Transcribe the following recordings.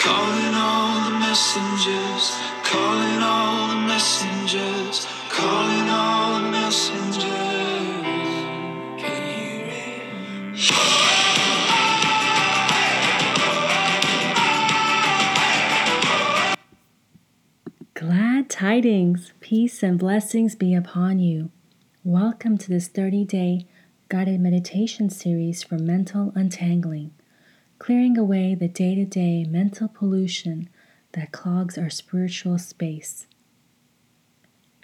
Calling all the messengers, calling all the messengers, calling all the messengers. Can you hear it? Glad tidings, peace and blessings be upon you. Welcome to this 30 day guided meditation series for mental untangling, clearing away the day to day mental pollution that clogs our spiritual space.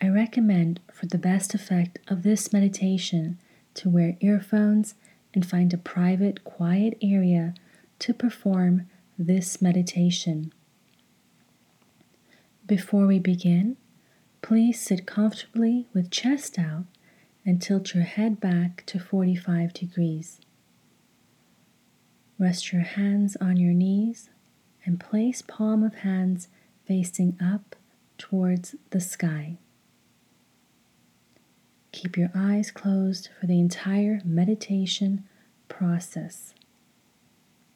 I recommend, for the best effect of this meditation, to wear earphones and find a private, quiet area to perform this meditation. Before we begin, please sit comfortably with chest out and tilt your head back to 45 degrees. Rest your hands on your knees and place palm of hands facing up towards the sky. Keep your eyes closed for the entire meditation process.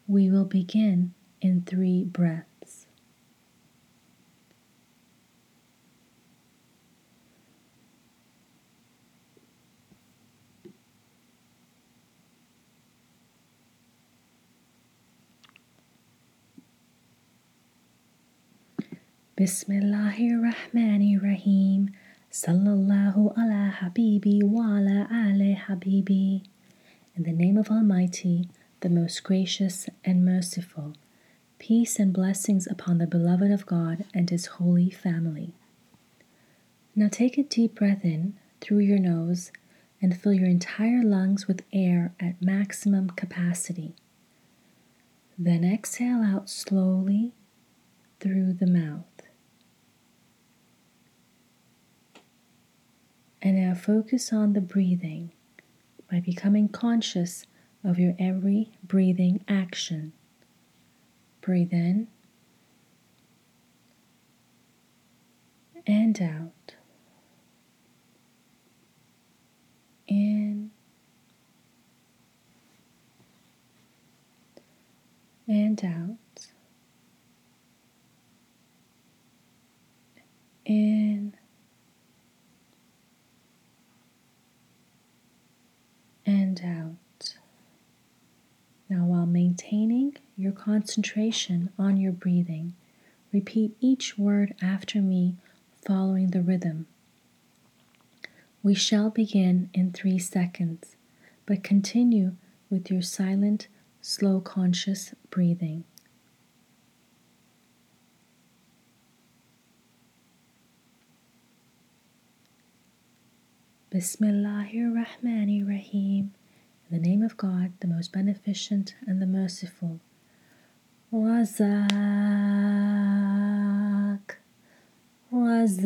We will begin in three breaths. Bismillahirrahmanirrahim. Sallallahu ala habibi wa ala habibi. In the name of Almighty, the most gracious and merciful, peace and blessings upon the beloved of God and his holy family. Now take a deep breath in through your nose and fill your entire lungs with air at maximum capacity. Then exhale out slowly through the mouth. And now focus on the breathing by becoming conscious of your every breathing action. Breathe in and out. In and out. In and out. Now, while maintaining your concentration on your breathing, repeat each word after me following the rhythm. We shall begin in three seconds, but continue with your silent, slow, conscious breathing. Bismillahirrahmanirrahim. In the name of God, the most beneficent and the merciful. Razak, Razak,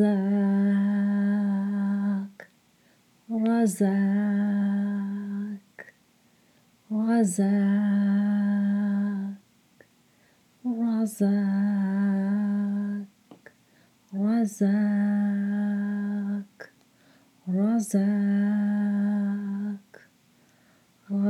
Razak, Razak, Razak, Razak. Razak,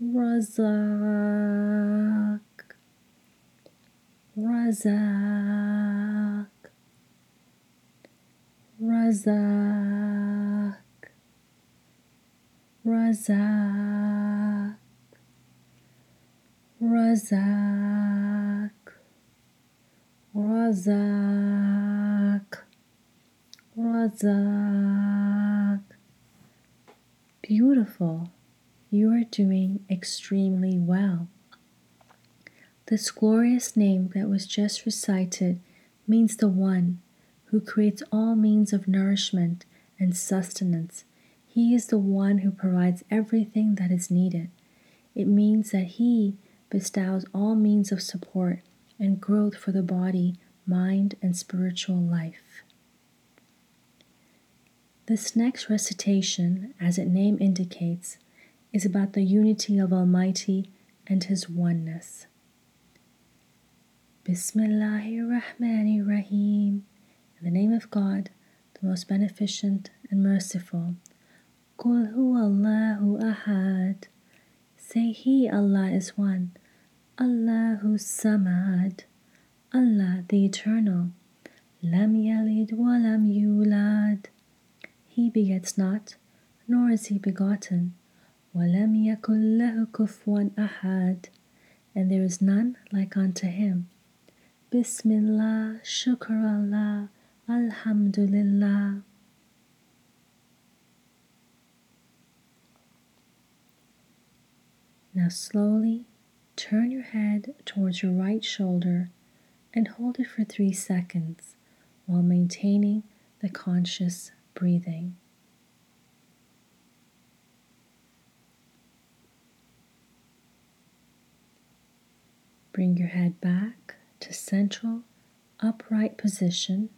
Razak, Razak, Razak, Razak, Razak, Razak. Razak. Beautiful. You are doing extremely well. This glorious name that was just recited means the one who creates all means of nourishment and sustenance. He is the one who provides everything that is needed. It means that He bestows all means of support and growth for the body mind, and spiritual life. This next recitation, as its name indicates, is about the unity of Almighty and His oneness. Bismillahirrahmanirrahim. In the name of God, the most beneficent and merciful. Qul Allahu ahad. Say He, Allah, is one. Allahu samad. Allah, the Eternal. Lam yalid wa lam yulad. He begets not, nor is he begotten. Walam yakul lahu kufuwan ahad. And there is none like unto him. Bismillah, shukr Allah, Alhamdulillah. Now slowly turn your head towards your right shoulder and hold it for three seconds while maintaining the conscious breathing. Bring your head back to central upright position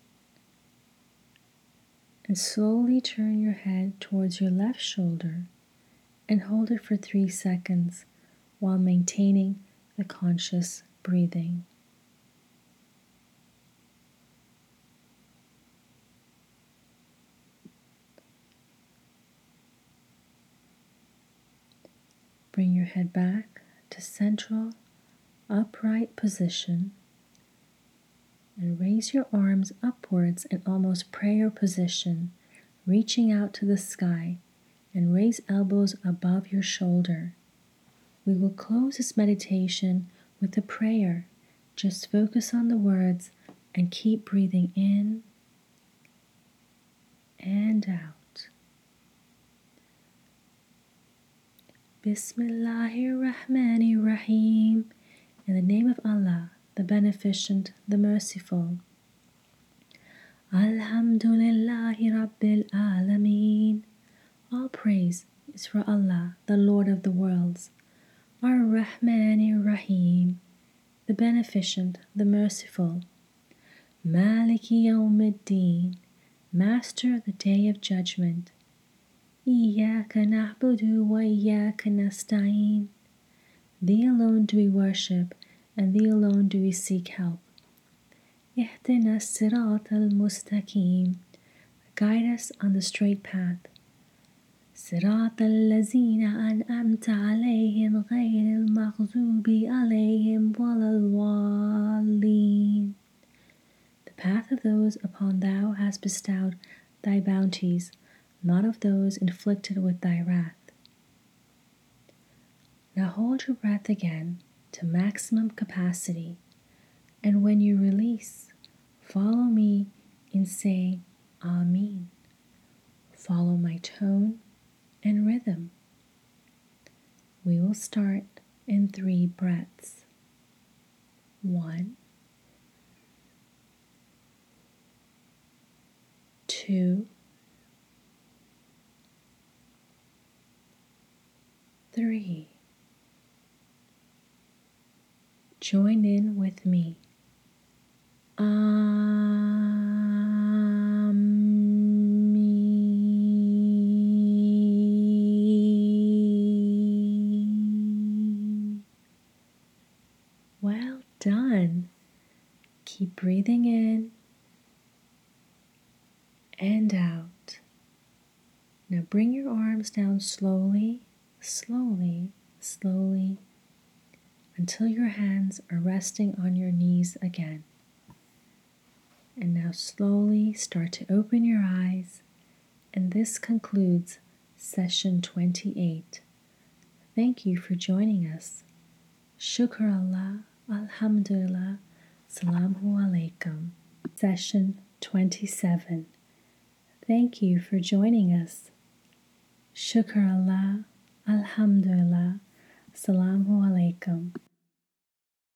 and slowly turn your head towards your left shoulder and hold it for three seconds while maintaining the conscious breathing. Bring your head back to central upright position and raise your arms upwards in almost prayer position, reaching out to the sky, and raise elbows above your shoulder. We will close this meditation with a prayer. Just focus on the words and keep breathing in and out. Bismillahirrahmanirrahim. In the name of Allah, the Beneficent, the Merciful. Alhamdulillahi Rabbil Alameen. All praise is for Allah, the Lord of the worlds. Ar-Rahmanir Rahim, the Beneficent, the Merciful. Maliki Yawmiddin, Master of the Day of Judgment. Iyaka na'budu wa iyaka nasta'in. Thee alone do we worship, and Thee alone do we seek help. Ihdina sirat al-mustaqim. Guide us on the straight path. صراط الذين أنعمت عليهم غير المغضوب عليهم ولا الضالين. The path of those upon thou hast bestowed thy bounties, not of those inflicted with thy wrath. Now hold your breath again to maximum capacity, and when you release, follow me in saying Amen. Follow my tone and rhythm. We will start in three breaths. One, two, three. Join in with me. Amen. Well done. Keep breathing in and out. Now bring your arms down slowly, slowly, slowly until your hands are resting on your knees again. And now slowly start to open your eyes, and this concludes session 28. Thank you for joining us. Shukr Allah, Alhamdulillah, Salamu Alaikum. Session 27. Thank you for joining us. Shukr Allah, Alhamdulillah, Salamu Alaikum.